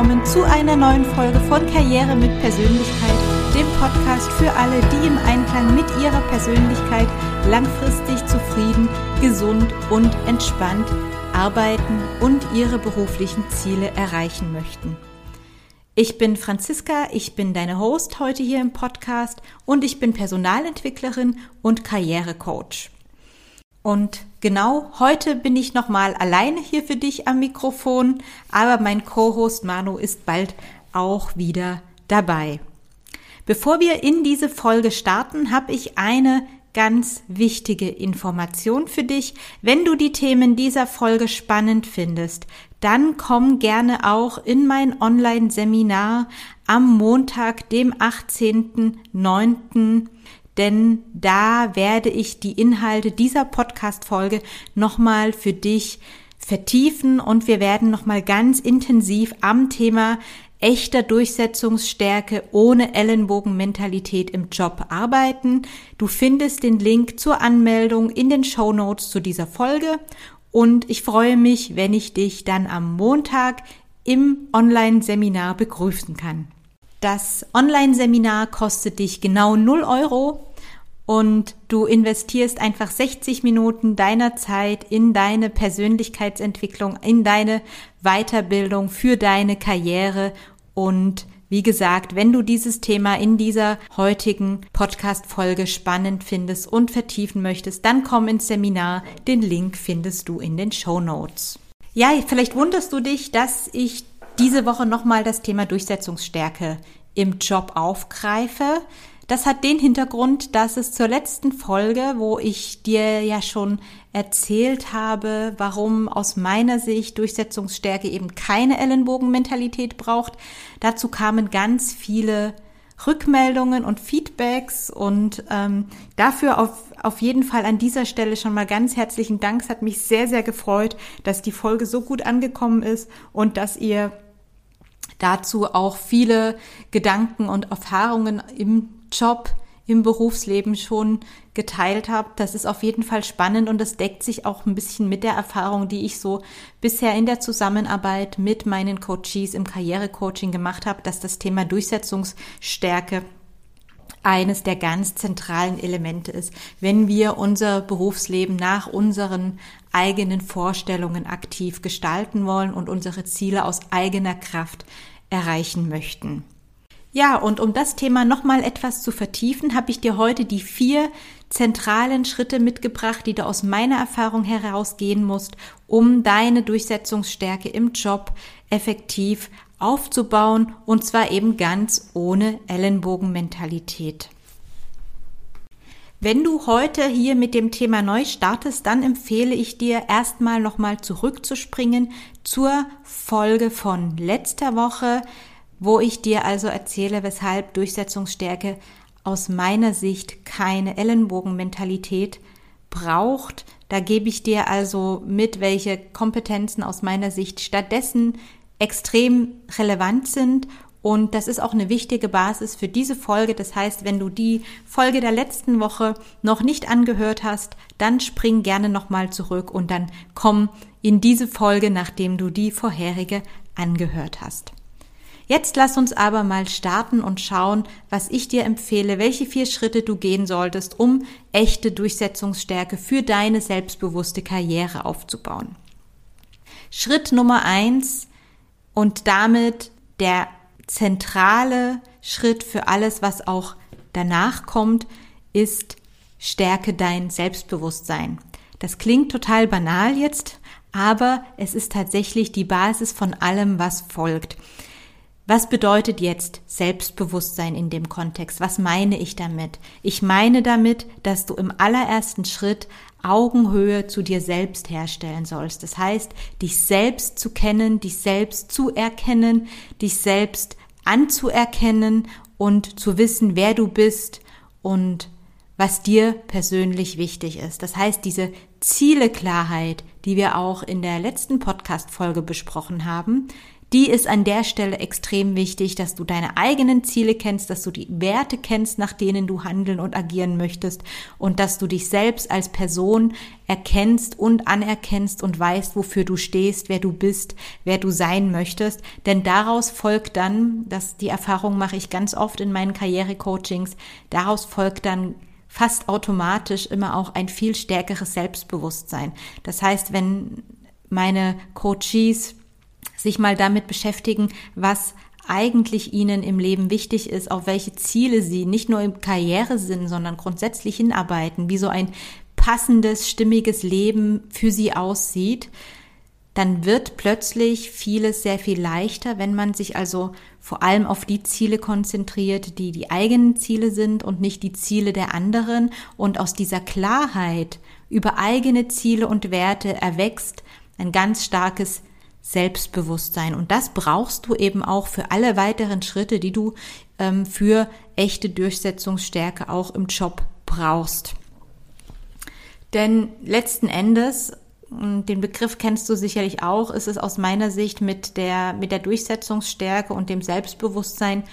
willkommen zu einer neuen Folge von Karriere mit Persönlichkeit, dem Podcast für alle, die im Einklang mit ihrer Persönlichkeit langfristig zufrieden, gesund und entspannt arbeiten und ihre beruflichen Ziele erreichen möchten. Ich bin Franziska, ich bin deine Host heute hier im Podcast und ich bin Personalentwicklerin und Karrierecoach. Und genau heute bin ich nochmal alleine hier für dich am Mikrofon, aber mein Co-Host Manu ist bald auch wieder dabei. Bevor wir in diese Folge starten, habe ich eine ganz wichtige Information für dich. Wenn du die Themen dieser Folge spannend findest, dann komm gerne auch in mein Online-Seminar am Montag, dem 18.09 denn da werde ich die Inhalte dieser Podcast-Folge nochmal für dich vertiefen und wir werden nochmal ganz intensiv am Thema echter Durchsetzungsstärke ohne Ellenbogenmentalität im Job arbeiten. Du findest den Link zur Anmeldung in den Show Notes zu dieser Folge und ich freue mich, wenn ich dich dann am Montag im Online-Seminar begrüßen kann. Das Online-Seminar kostet dich genau 0 Euro und du investierst einfach 60 Minuten deiner Zeit in deine Persönlichkeitsentwicklung, in deine Weiterbildung für deine Karriere und wie gesagt, wenn du dieses Thema in dieser heutigen Podcast-Folge spannend findest und vertiefen möchtest, dann komm ins Seminar. Den Link findest du in den Show Notes. Ja, vielleicht wunderst du dich, dass ich diese Woche nochmal das Thema Durchsetzungsstärke im Job aufgreife. Das hat den Hintergrund, dass es zur letzten Folge, wo ich dir ja schon erzählt habe, warum aus meiner Sicht Durchsetzungsstärke eben keine Ellenbogenmentalität braucht, dazu kamen ganz viele Rückmeldungen und Feedbacks und ähm, dafür auf, auf jeden Fall an dieser Stelle schon mal ganz herzlichen Dank. Es hat mich sehr, sehr gefreut, dass die Folge so gut angekommen ist und dass ihr dazu auch viele Gedanken und Erfahrungen im Job, im Berufsleben schon geteilt habt. Das ist auf jeden Fall spannend und das deckt sich auch ein bisschen mit der Erfahrung, die ich so bisher in der Zusammenarbeit mit meinen Coaches im Karrierecoaching gemacht habe, dass das Thema Durchsetzungsstärke eines der ganz zentralen Elemente ist, wenn wir unser Berufsleben nach unseren eigenen Vorstellungen aktiv gestalten wollen und unsere Ziele aus eigener Kraft erreichen möchten. Ja, und um das Thema nochmal etwas zu vertiefen, habe ich dir heute die vier zentralen Schritte mitgebracht, die du aus meiner Erfahrung herausgehen musst, um deine Durchsetzungsstärke im Job effektiv aufzubauen und zwar eben ganz ohne Ellenbogenmentalität. Wenn du heute hier mit dem Thema neu startest, dann empfehle ich dir erstmal nochmal zurückzuspringen zur Folge von letzter Woche, wo ich dir also erzähle, weshalb Durchsetzungsstärke aus meiner Sicht keine Ellenbogenmentalität braucht. Da gebe ich dir also mit, welche Kompetenzen aus meiner Sicht stattdessen extrem relevant sind und das ist auch eine wichtige Basis für diese Folge. Das heißt, wenn du die Folge der letzten Woche noch nicht angehört hast, dann spring gerne nochmal zurück und dann komm in diese Folge, nachdem du die vorherige angehört hast. Jetzt lass uns aber mal starten und schauen, was ich dir empfehle, welche vier Schritte du gehen solltest, um echte Durchsetzungsstärke für deine selbstbewusste Karriere aufzubauen. Schritt Nummer eins und damit der zentrale Schritt für alles, was auch danach kommt, ist stärke dein Selbstbewusstsein. Das klingt total banal jetzt, aber es ist tatsächlich die Basis von allem, was folgt. Was bedeutet jetzt Selbstbewusstsein in dem Kontext? Was meine ich damit? Ich meine damit, dass du im allerersten Schritt Augenhöhe zu dir selbst herstellen sollst. Das heißt, dich selbst zu kennen, dich selbst zu erkennen, dich selbst anzuerkennen und zu wissen, wer du bist und was dir persönlich wichtig ist. Das heißt, diese Zieleklarheit, die wir auch in der letzten Podcast-Folge besprochen haben, die ist an der Stelle extrem wichtig, dass du deine eigenen Ziele kennst, dass du die Werte kennst, nach denen du handeln und agieren möchtest und dass du dich selbst als Person erkennst und anerkennst und weißt, wofür du stehst, wer du bist, wer du sein möchtest. Denn daraus folgt dann, dass die Erfahrung mache ich ganz oft in meinen Karrierecoachings, daraus folgt dann fast automatisch immer auch ein viel stärkeres Selbstbewusstsein. Das heißt, wenn meine Coaches sich mal damit beschäftigen, was eigentlich ihnen im Leben wichtig ist, auf welche Ziele sie nicht nur im Karrieresinn, sondern grundsätzlich hinarbeiten, wie so ein passendes, stimmiges Leben für sie aussieht, dann wird plötzlich vieles sehr viel leichter, wenn man sich also vor allem auf die Ziele konzentriert, die die eigenen Ziele sind und nicht die Ziele der anderen. Und aus dieser Klarheit über eigene Ziele und Werte erwächst ein ganz starkes Selbstbewusstsein. Und das brauchst du eben auch für alle weiteren Schritte, die du ähm, für echte Durchsetzungsstärke auch im Job brauchst. Denn letzten Endes, den Begriff kennst du sicherlich auch, ist es aus meiner Sicht mit der, mit der Durchsetzungsstärke und dem Selbstbewusstsein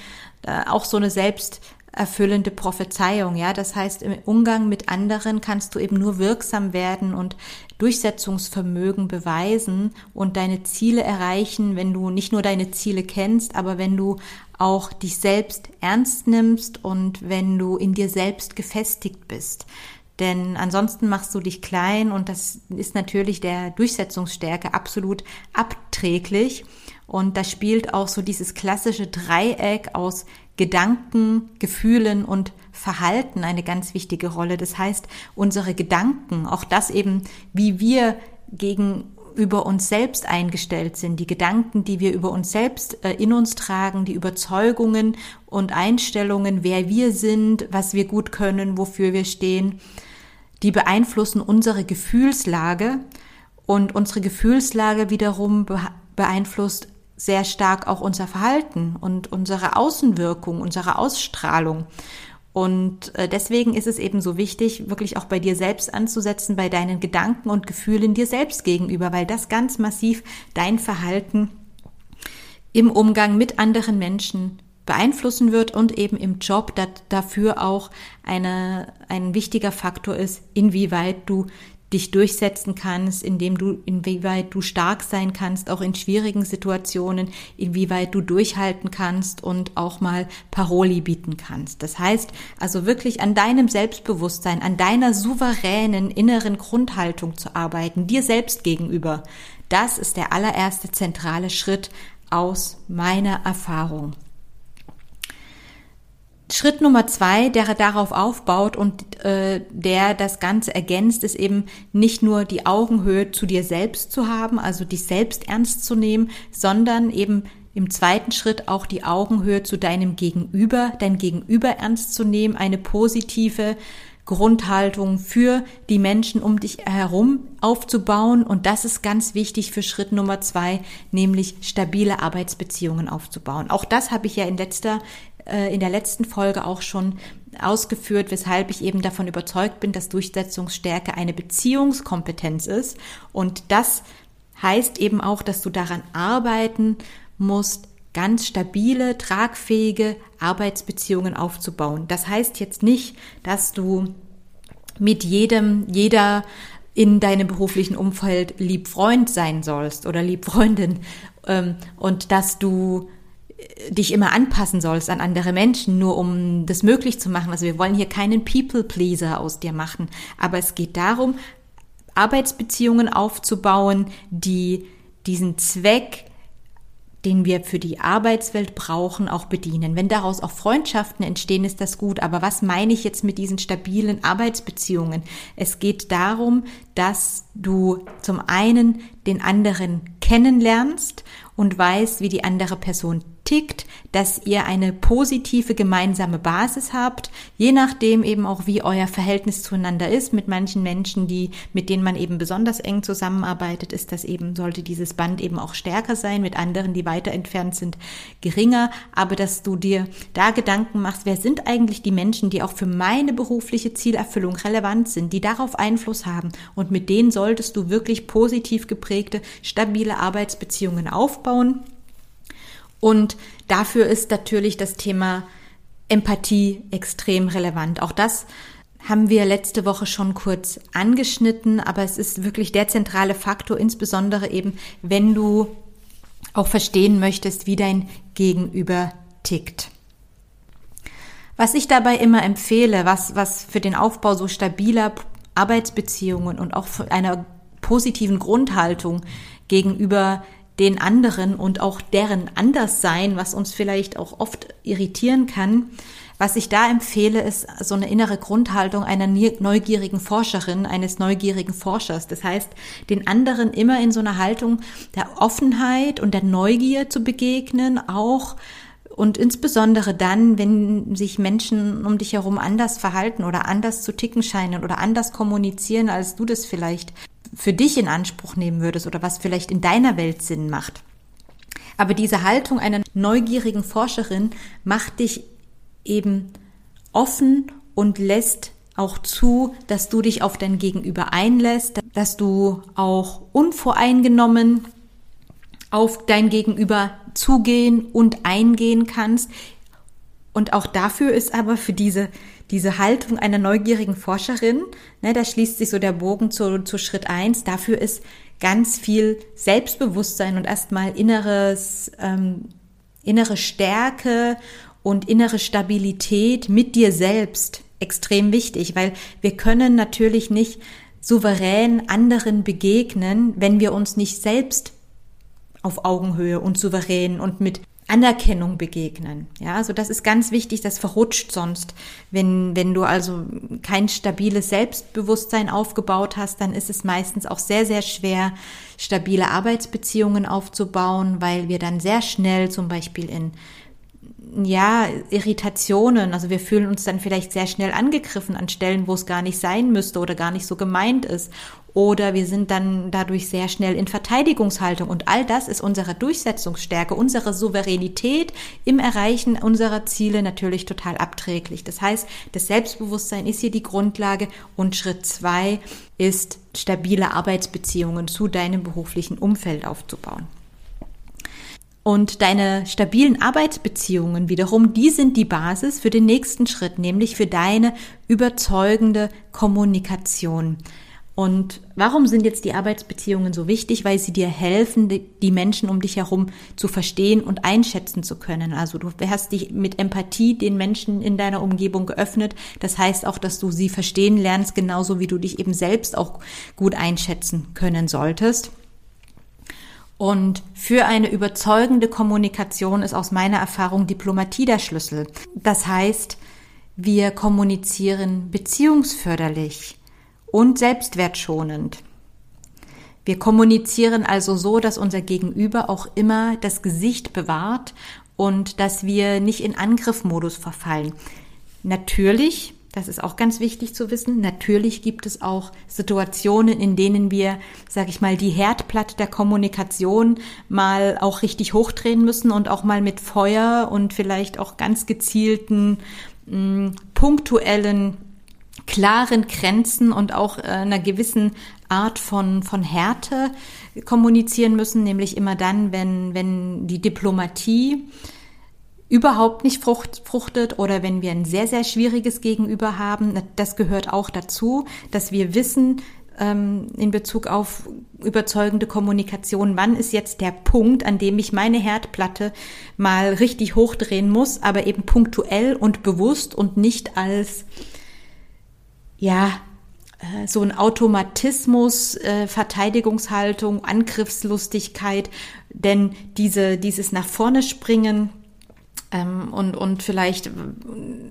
äh, auch so eine selbst erfüllende Prophezeiung, ja. Das heißt, im Umgang mit anderen kannst du eben nur wirksam werden und Durchsetzungsvermögen beweisen und deine Ziele erreichen, wenn du nicht nur deine Ziele kennst, aber wenn du auch dich selbst ernst nimmst und wenn du in dir selbst gefestigt bist. Denn ansonsten machst du dich klein und das ist natürlich der Durchsetzungsstärke absolut abträglich. Und da spielt auch so dieses klassische Dreieck aus Gedanken, Gefühlen und Verhalten eine ganz wichtige Rolle. Das heißt, unsere Gedanken, auch das eben, wie wir gegenüber uns selbst eingestellt sind, die Gedanken, die wir über uns selbst äh, in uns tragen, die Überzeugungen und Einstellungen, wer wir sind, was wir gut können, wofür wir stehen, die beeinflussen unsere Gefühlslage und unsere Gefühlslage wiederum beeinflusst sehr stark auch unser Verhalten und unsere Außenwirkung, unsere Ausstrahlung. Und äh, deswegen ist es eben so wichtig, wirklich auch bei dir selbst anzusetzen, bei deinen Gedanken und Gefühlen dir selbst gegenüber, weil das ganz massiv dein Verhalten im Umgang mit anderen Menschen beeinflussen wird und eben im Job dafür auch eine, ein wichtiger Faktor ist, inwieweit du dich durchsetzen kannst, indem du, inwieweit du stark sein kannst, auch in schwierigen Situationen, inwieweit du durchhalten kannst und auch mal Paroli bieten kannst. Das heißt, also wirklich an deinem Selbstbewusstsein, an deiner souveränen inneren Grundhaltung zu arbeiten, dir selbst gegenüber. Das ist der allererste zentrale Schritt aus meiner Erfahrung. Schritt Nummer zwei, der darauf aufbaut und äh, der das Ganze ergänzt, ist eben nicht nur die Augenhöhe zu dir selbst zu haben, also dich selbst ernst zu nehmen, sondern eben im zweiten Schritt auch die Augenhöhe zu deinem Gegenüber, dein Gegenüber ernst zu nehmen, eine positive Grundhaltung für die Menschen um dich herum aufzubauen. Und das ist ganz wichtig für Schritt Nummer zwei, nämlich stabile Arbeitsbeziehungen aufzubauen. Auch das habe ich ja in letzter äh, in der letzten Folge auch schon ausgeführt, weshalb ich eben davon überzeugt bin, dass Durchsetzungsstärke eine Beziehungskompetenz ist. Und das heißt eben auch, dass du daran arbeiten musst, ganz stabile, tragfähige Arbeitsbeziehungen aufzubauen. Das heißt jetzt nicht, dass du mit jedem, jeder in deinem beruflichen Umfeld lieb Freund sein sollst oder lieb Freundin ähm, und dass du dich immer anpassen sollst an andere Menschen, nur um das möglich zu machen. Also wir wollen hier keinen People-Pleaser aus dir machen, aber es geht darum, Arbeitsbeziehungen aufzubauen, die diesen Zweck, den wir für die Arbeitswelt brauchen, auch bedienen. Wenn daraus auch Freundschaften entstehen, ist das gut. Aber was meine ich jetzt mit diesen stabilen Arbeitsbeziehungen? Es geht darum, dass du zum einen den anderen kennenlernst und weißt, wie die andere Person tickt, dass ihr eine positive gemeinsame Basis habt, je nachdem eben auch wie euer Verhältnis zueinander ist. Mit manchen Menschen, die, mit denen man eben besonders eng zusammenarbeitet, ist das eben, sollte dieses Band eben auch stärker sein, mit anderen, die weiter entfernt sind, geringer. Aber dass du dir da Gedanken machst, wer sind eigentlich die Menschen, die auch für meine berufliche Zielerfüllung relevant sind, die darauf Einfluss haben. Und mit denen solltest du wirklich positiv geprägte, stabile Arbeitsbeziehungen aufbauen Und dafür ist natürlich das Thema Empathie extrem relevant. Auch das haben wir letzte Woche schon kurz angeschnitten, aber es ist wirklich der zentrale Faktor, insbesondere eben, wenn du auch verstehen möchtest, wie dein Gegenüber tickt. Was ich dabei immer empfehle, was, was für den Aufbau so stabiler Arbeitsbeziehungen und auch einer positiven Grundhaltung gegenüber den anderen und auch deren Anderssein, was uns vielleicht auch oft irritieren kann. Was ich da empfehle, ist so eine innere Grundhaltung einer neugierigen Forscherin, eines neugierigen Forschers. Das heißt, den anderen immer in so einer Haltung der Offenheit und der Neugier zu begegnen, auch und insbesondere dann, wenn sich Menschen um dich herum anders verhalten oder anders zu ticken scheinen oder anders kommunizieren, als du das vielleicht für dich in Anspruch nehmen würdest oder was vielleicht in deiner Welt Sinn macht. Aber diese Haltung einer neugierigen Forscherin macht dich eben offen und lässt auch zu, dass du dich auf dein Gegenüber einlässt, dass du auch unvoreingenommen auf dein Gegenüber zugehen und eingehen kannst. Und auch dafür ist aber für diese, diese Haltung einer neugierigen Forscherin, ne, da schließt sich so der Bogen zu, zu Schritt eins. dafür ist ganz viel Selbstbewusstsein und erstmal inneres, ähm, innere Stärke und innere Stabilität mit dir selbst extrem wichtig, weil wir können natürlich nicht souverän anderen begegnen, wenn wir uns nicht selbst auf Augenhöhe und souverän und mit Anerkennung begegnen. Ja, also das ist ganz wichtig, das verrutscht sonst. Wenn, wenn du also kein stabiles Selbstbewusstsein aufgebaut hast, dann ist es meistens auch sehr, sehr schwer, stabile Arbeitsbeziehungen aufzubauen, weil wir dann sehr schnell zum Beispiel in ja, Irritationen. Also wir fühlen uns dann vielleicht sehr schnell angegriffen an Stellen, wo es gar nicht sein müsste oder gar nicht so gemeint ist. Oder wir sind dann dadurch sehr schnell in Verteidigungshaltung. Und all das ist unsere Durchsetzungsstärke, unsere Souveränität im Erreichen unserer Ziele natürlich total abträglich. Das heißt, das Selbstbewusstsein ist hier die Grundlage und Schritt zwei ist, stabile Arbeitsbeziehungen zu deinem beruflichen Umfeld aufzubauen. Und deine stabilen Arbeitsbeziehungen wiederum, die sind die Basis für den nächsten Schritt, nämlich für deine überzeugende Kommunikation. Und warum sind jetzt die Arbeitsbeziehungen so wichtig? Weil sie dir helfen, die Menschen um dich herum zu verstehen und einschätzen zu können. Also du hast dich mit Empathie den Menschen in deiner Umgebung geöffnet. Das heißt auch, dass du sie verstehen lernst, genauso wie du dich eben selbst auch gut einschätzen können solltest. Und für eine überzeugende Kommunikation ist aus meiner Erfahrung Diplomatie der Schlüssel. Das heißt, wir kommunizieren beziehungsförderlich und selbstwertschonend. Wir kommunizieren also so, dass unser Gegenüber auch immer das Gesicht bewahrt und dass wir nicht in Angriffmodus verfallen. Natürlich das ist auch ganz wichtig zu wissen. Natürlich gibt es auch Situationen, in denen wir, sag ich mal, die Herdplatte der Kommunikation mal auch richtig hochdrehen müssen und auch mal mit Feuer und vielleicht auch ganz gezielten, mm, punktuellen, klaren Grenzen und auch äh, einer gewissen Art von, von Härte kommunizieren müssen, nämlich immer dann, wenn, wenn die Diplomatie überhaupt nicht frucht, fruchtet oder wenn wir ein sehr, sehr schwieriges Gegenüber haben. Das gehört auch dazu, dass wir wissen, ähm, in Bezug auf überzeugende Kommunikation, wann ist jetzt der Punkt, an dem ich meine Herdplatte mal richtig hochdrehen muss, aber eben punktuell und bewusst und nicht als, ja, äh, so ein Automatismus, äh, Verteidigungshaltung, Angriffslustigkeit, denn diese, dieses nach vorne springen, ähm, und, und vielleicht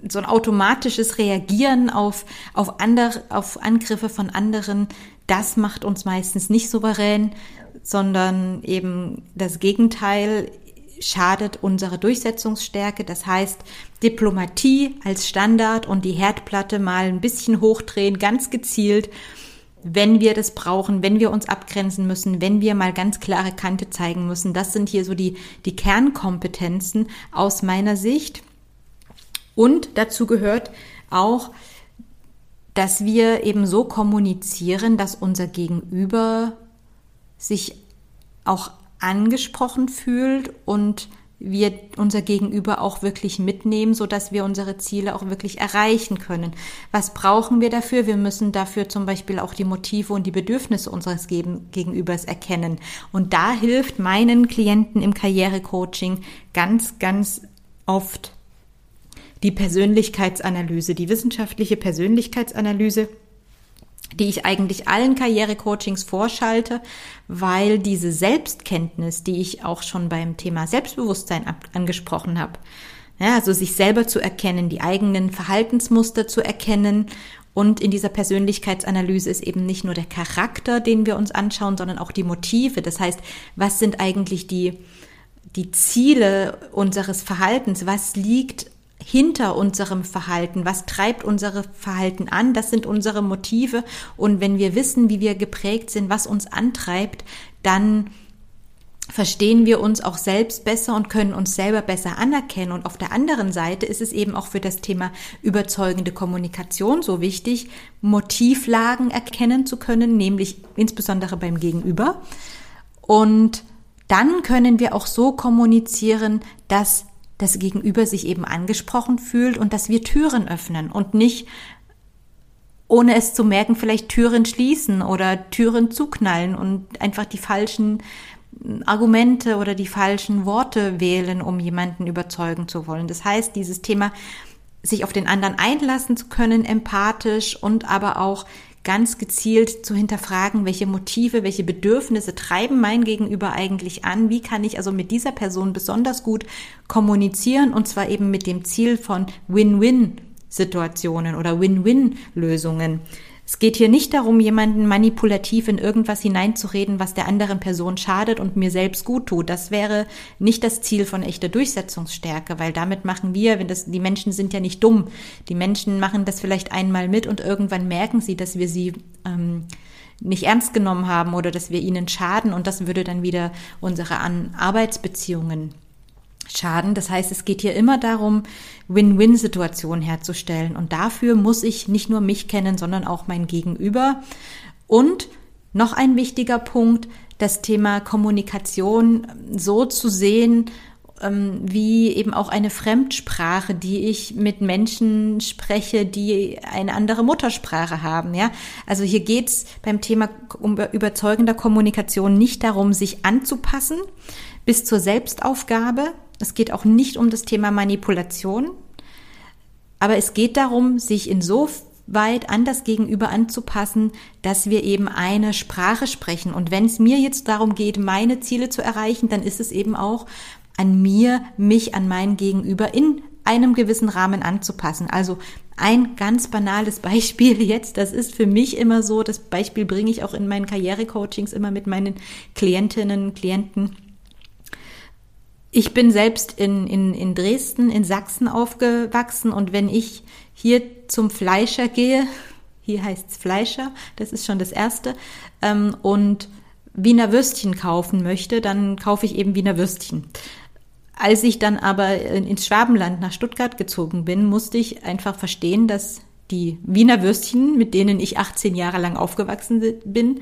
so ein automatisches Reagieren auf, auf, andere, auf Angriffe von anderen, das macht uns meistens nicht souverän, sondern eben das Gegenteil schadet unsere Durchsetzungsstärke. Das heißt, Diplomatie als Standard und die Herdplatte mal ein bisschen hochdrehen, ganz gezielt wenn wir das brauchen, wenn wir uns abgrenzen müssen, wenn wir mal ganz klare Kante zeigen müssen. Das sind hier so die, die Kernkompetenzen aus meiner Sicht. Und dazu gehört auch, dass wir eben so kommunizieren, dass unser Gegenüber sich auch angesprochen fühlt und wir unser Gegenüber auch wirklich mitnehmen, so dass wir unsere Ziele auch wirklich erreichen können. Was brauchen wir dafür? Wir müssen dafür zum Beispiel auch die Motive und die Bedürfnisse unseres Gegenübers erkennen. Und da hilft meinen Klienten im Karrierecoaching ganz, ganz oft die Persönlichkeitsanalyse, die wissenschaftliche Persönlichkeitsanalyse die ich eigentlich allen Karrierecoachings vorschalte, weil diese Selbstkenntnis, die ich auch schon beim Thema Selbstbewusstsein angesprochen habe, ja, also sich selber zu erkennen, die eigenen Verhaltensmuster zu erkennen und in dieser Persönlichkeitsanalyse ist eben nicht nur der Charakter, den wir uns anschauen, sondern auch die Motive. Das heißt, was sind eigentlich die, die Ziele unseres Verhaltens? Was liegt hinter unserem Verhalten, was treibt unsere Verhalten an, das sind unsere Motive und wenn wir wissen, wie wir geprägt sind, was uns antreibt, dann verstehen wir uns auch selbst besser und können uns selber besser anerkennen. Und auf der anderen Seite ist es eben auch für das Thema überzeugende Kommunikation so wichtig, Motivlagen erkennen zu können, nämlich insbesondere beim Gegenüber. Und dann können wir auch so kommunizieren, dass das Gegenüber sich eben angesprochen fühlt und dass wir Türen öffnen und nicht ohne es zu merken, vielleicht Türen schließen oder Türen zuknallen und einfach die falschen Argumente oder die falschen Worte wählen, um jemanden überzeugen zu wollen. Das heißt, dieses Thema, sich auf den anderen einlassen zu können, empathisch und aber auch ganz gezielt zu hinterfragen, welche Motive, welche Bedürfnisse treiben mein Gegenüber eigentlich an? Wie kann ich also mit dieser Person besonders gut kommunizieren und zwar eben mit dem Ziel von Win-Win Situationen oder Win-Win-Lösungen. Es geht hier nicht darum, jemanden manipulativ in irgendwas hineinzureden, was der anderen Person schadet und mir selbst gut tut. Das wäre nicht das Ziel von echter Durchsetzungsstärke, weil damit machen wir, wenn das, die Menschen sind ja nicht dumm. Die Menschen machen das vielleicht einmal mit und irgendwann merken sie, dass wir sie ähm, nicht ernst genommen haben oder dass wir ihnen schaden und das würde dann wieder unsere An Arbeitsbeziehungen schaden. Das heißt, es geht hier immer darum, Win-Win-Situationen herzustellen. Und dafür muss ich nicht nur mich kennen, sondern auch mein Gegenüber. Und noch ein wichtiger Punkt, das Thema Kommunikation so zu sehen, ähm, wie eben auch eine Fremdsprache, die ich mit Menschen spreche, die eine andere Muttersprache haben. Ja, also hier geht's beim Thema überzeugender Kommunikation nicht darum, sich anzupassen bis zur Selbstaufgabe, es geht auch nicht um das Thema Manipulation, aber es geht darum, sich insoweit an das Gegenüber anzupassen, dass wir eben eine Sprache sprechen. Und wenn es mir jetzt darum geht, meine Ziele zu erreichen, dann ist es eben auch an mir, mich an mein Gegenüber in einem gewissen Rahmen anzupassen. Also ein ganz banales Beispiel jetzt, das ist für mich immer so, das Beispiel bringe ich auch in meinen Karrierecoachings immer mit meinen Klientinnen, Klienten ich bin selbst in, in, in Dresden, in Sachsen aufgewachsen und wenn ich hier zum Fleischer gehe, hier heißt es Fleischer, das ist schon das Erste, ähm, und Wiener Würstchen kaufen möchte, dann kaufe ich eben Wiener Würstchen. Als ich dann aber ins Schwabenland nach Stuttgart gezogen bin, musste ich einfach verstehen, dass die Wiener Würstchen, mit denen ich 18 Jahre lang aufgewachsen bin,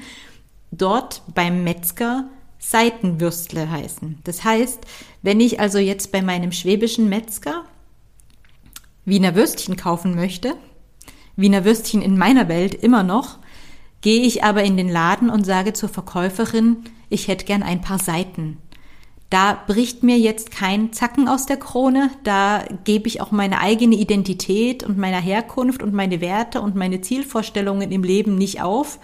dort beim Metzger Seitenwürstle heißen. Das heißt, wenn ich also jetzt bei meinem schwäbischen Metzger Wiener Würstchen kaufen möchte, Wiener Würstchen in meiner Welt immer noch, gehe ich aber in den Laden und sage zur Verkäuferin, ich hätte gern ein paar Seiten. Da bricht mir jetzt kein Zacken aus der Krone, da gebe ich auch meine eigene Identität und meine Herkunft und meine Werte und meine Zielvorstellungen im Leben nicht auf,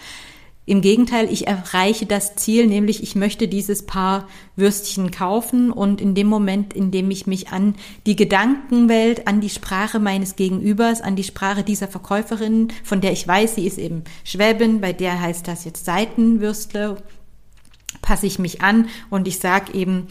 im Gegenteil, ich erreiche das Ziel, nämlich ich möchte dieses Paar Würstchen kaufen und in dem Moment, in dem ich mich an die Gedankenwelt, an die Sprache meines Gegenübers, an die Sprache dieser Verkäuferin, von der ich weiß, sie ist eben Schwäbin, bei der heißt das jetzt Seitenwürstle, passe ich mich an und ich sage eben,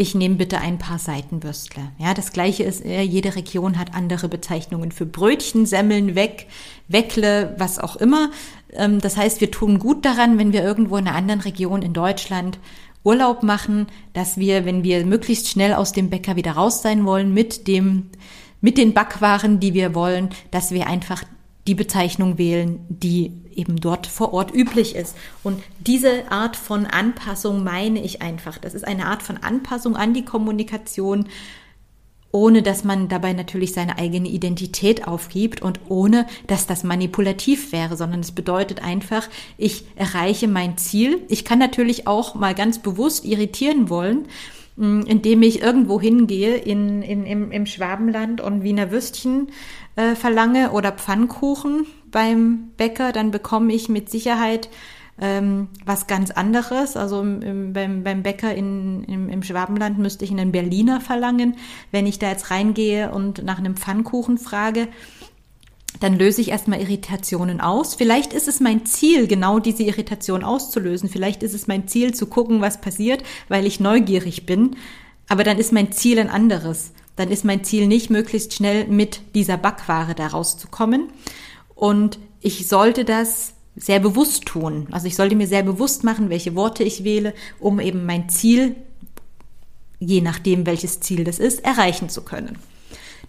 ich nehme bitte ein paar Seitenwürstle. Ja, das gleiche ist, äh, jede Region hat andere Bezeichnungen für Brötchen, Semmeln, Weg, Weckle, was auch immer. Ähm, das heißt, wir tun gut daran, wenn wir irgendwo in einer anderen Region in Deutschland Urlaub machen, dass wir, wenn wir möglichst schnell aus dem Bäcker wieder raus sein wollen mit dem, mit den Backwaren, die wir wollen, dass wir einfach die Bezeichnung wählen, die eben dort vor Ort üblich ist. Und diese Art von Anpassung meine ich einfach. Das ist eine Art von Anpassung an die Kommunikation, ohne dass man dabei natürlich seine eigene Identität aufgibt und ohne dass das manipulativ wäre, sondern es bedeutet einfach, ich erreiche mein Ziel. Ich kann natürlich auch mal ganz bewusst irritieren wollen, mm, indem ich irgendwo hingehe in, in, im, im Schwabenland und Wiener Würstchen äh, verlange oder Pfannkuchen beim Bäcker, dann bekomme ich mit Sicherheit ähm, was ganz anderes. Also im, beim, beim Bäcker in, im, im Schwabenland müsste ich einen Berliner verlangen. Wenn ich da jetzt reingehe und nach einem Pfannkuchen frage, dann löse ich erstmal Irritationen aus. Vielleicht ist es mein Ziel, genau diese Irritation auszulösen. Vielleicht ist es mein Ziel, zu gucken, was passiert, weil ich neugierig bin. Aber dann ist mein Ziel ein anderes. Dann ist mein Ziel nicht, möglichst schnell mit dieser Backware da rauszukommen. Und ich sollte das sehr bewusst tun. Also ich sollte mir sehr bewusst machen, welche Worte ich wähle, um eben mein Ziel, je nachdem welches Ziel das ist, erreichen zu können.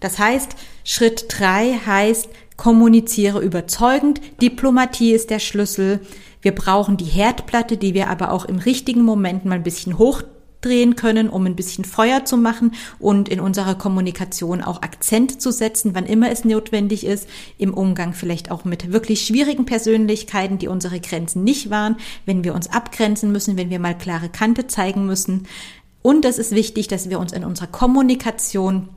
Das heißt, Schritt drei heißt, kommuniziere überzeugend, Diplomatie ist der Schlüssel. Wir brauchen die Herdplatte, die wir aber auch im richtigen Moment mal ein bisschen hoch drehen können, um ein bisschen Feuer zu machen und in unserer Kommunikation auch Akzent zu setzen, wann immer es notwendig ist, im Umgang vielleicht auch mit wirklich schwierigen Persönlichkeiten, die unsere Grenzen nicht waren, wenn wir uns abgrenzen müssen, wenn wir mal klare Kante zeigen müssen. Und es ist wichtig, dass wir uns in unserer Kommunikation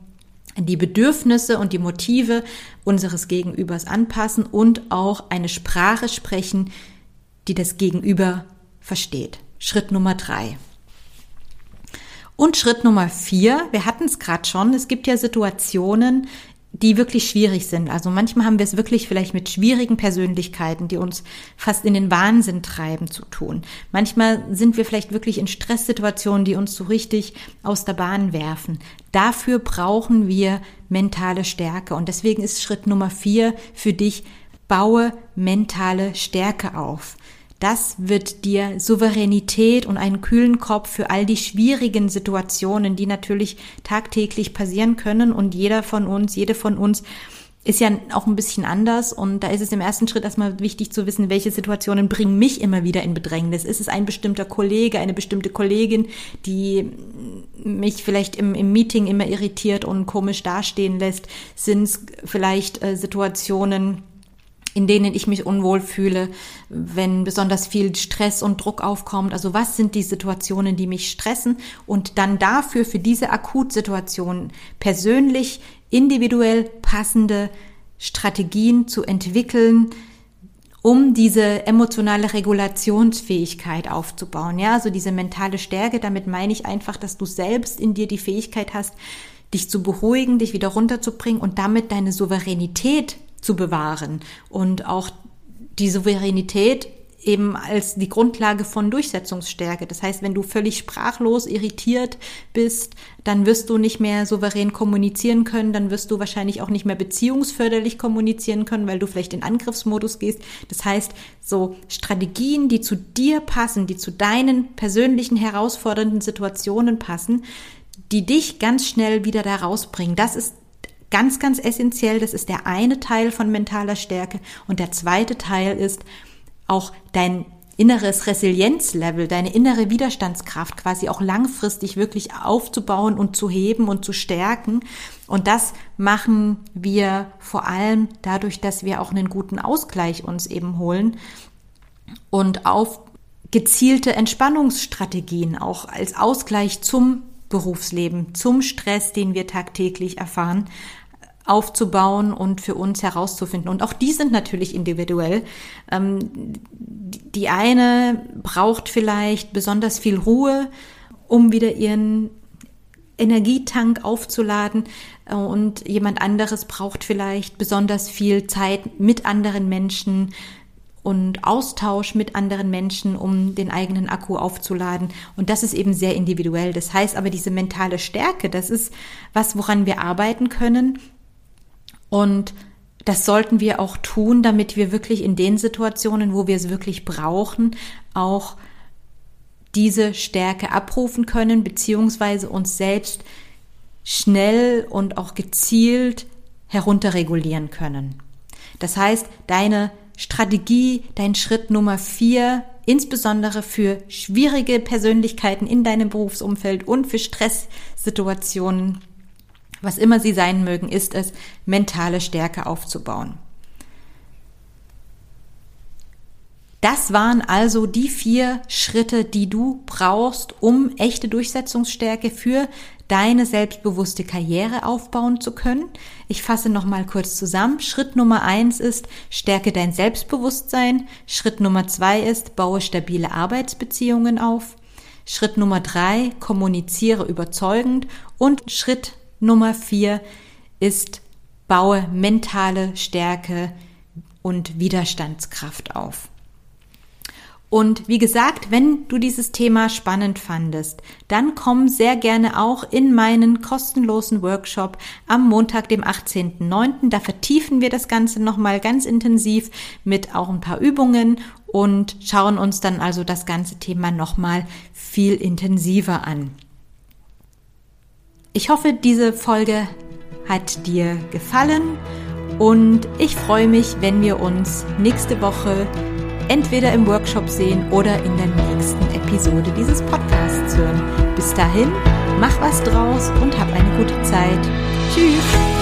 die Bedürfnisse und die Motive unseres Gegenübers anpassen und auch eine Sprache sprechen, die das Gegenüber versteht. Schritt Nummer drei. Und Schritt Nummer vier, wir hatten es gerade schon, es gibt ja Situationen, die wirklich schwierig sind. Also manchmal haben wir es wirklich vielleicht mit schwierigen Persönlichkeiten, die uns fast in den Wahnsinn treiben, zu tun. Manchmal sind wir vielleicht wirklich in Stresssituationen, die uns so richtig aus der Bahn werfen. Dafür brauchen wir mentale Stärke. Und deswegen ist Schritt Nummer vier für dich, baue mentale Stärke auf. Das wird dir Souveränität und einen kühlen Kopf für all die schwierigen Situationen, die natürlich tagtäglich passieren können und jeder von uns, jede von uns ist ja auch ein bisschen anders und da ist es im ersten Schritt erstmal wichtig zu wissen, welche Situationen bringen mich immer wieder in Bedrängnis. Ist es ein bestimmter Kollege, eine bestimmte Kollegin, die mich vielleicht im, im Meeting immer irritiert und komisch dastehen lässt? Sind es vielleicht äh, Situationen, in denen ich mich unwohl fühle, wenn besonders viel Stress und Druck aufkommt. Also was sind die Situationen, die mich stressen und dann dafür für diese Akutsituation persönlich, individuell passende Strategien zu entwickeln, um diese emotionale Regulationsfähigkeit aufzubauen. Ja, also diese mentale Stärke, damit meine ich einfach, dass du selbst in dir die Fähigkeit hast, dich zu beruhigen, dich wieder runterzubringen und damit deine Souveränität zu bewahren und auch die Souveränität eben als die Grundlage von Durchsetzungsstärke. Das heißt, wenn du völlig sprachlos, irritiert bist, dann wirst du nicht mehr souverän kommunizieren können, dann wirst du wahrscheinlich auch nicht mehr beziehungsförderlich kommunizieren können, weil du vielleicht in Angriffsmodus gehst. Das heißt, so Strategien, die zu dir passen, die zu deinen persönlichen herausfordernden Situationen passen, die dich ganz schnell wieder da rausbringen. Das ist Ganz, ganz essentiell, das ist der eine Teil von mentaler Stärke. Und der zweite Teil ist auch dein inneres Resilienzlevel, deine innere Widerstandskraft quasi auch langfristig wirklich aufzubauen und zu heben und zu stärken. Und das machen wir vor allem dadurch, dass wir auch einen guten Ausgleich uns eben holen und auf gezielte Entspannungsstrategien auch als Ausgleich zum Berufsleben, zum Stress, den wir tagtäglich erfahren, aufzubauen und für uns herauszufinden. Und auch die sind natürlich individuell. Ähm, die eine braucht vielleicht besonders viel Ruhe, um wieder ihren Energietank aufzuladen äh, und jemand anderes braucht vielleicht besonders viel Zeit mit anderen Menschen, und Austausch mit anderen Menschen, um den eigenen Akku aufzuladen. Und das ist eben sehr individuell. Das heißt aber, diese mentale Stärke, das ist was, woran wir arbeiten können. Und das sollten wir auch tun, damit wir wirklich in den Situationen, wo wir es wirklich brauchen, auch diese Stärke abrufen können, beziehungsweise uns selbst schnell und auch gezielt herunterregulieren können. Das heißt, deine Strategie, dein Schritt Nummer vier, insbesondere für schwierige Persönlichkeiten in deinem Berufsumfeld und für Stresssituationen, was immer sie sein mögen, ist es, mentale Stärke aufzubauen. Das waren also die vier Schritte, die du brauchst, um echte Durchsetzungsstärke für deine selbstbewusste Karriere aufbauen zu können. Ich fasse nochmal kurz zusammen. Schritt Nummer eins ist, stärke dein Selbstbewusstsein. Schritt Nummer zwei ist, baue stabile Arbeitsbeziehungen auf. Schritt Nummer drei, kommuniziere überzeugend. Und Schritt Nummer vier ist, baue mentale Stärke und Widerstandskraft auf. Und wie gesagt, wenn du dieses Thema spannend fandest, dann komm sehr gerne auch in meinen kostenlosen Workshop am Montag, dem 18.09. Da vertiefen wir das Ganze nochmal ganz intensiv mit auch ein paar Übungen und schauen uns dann also das ganze Thema nochmal viel intensiver an. Ich hoffe, diese Folge hat dir gefallen und ich freue mich, wenn wir uns nächste Woche entweder im Workshop sehen oder in der nächsten Episode dieses Podcasts hören. Bis dahin, mach was draus und hab eine gute Zeit. Tschüss!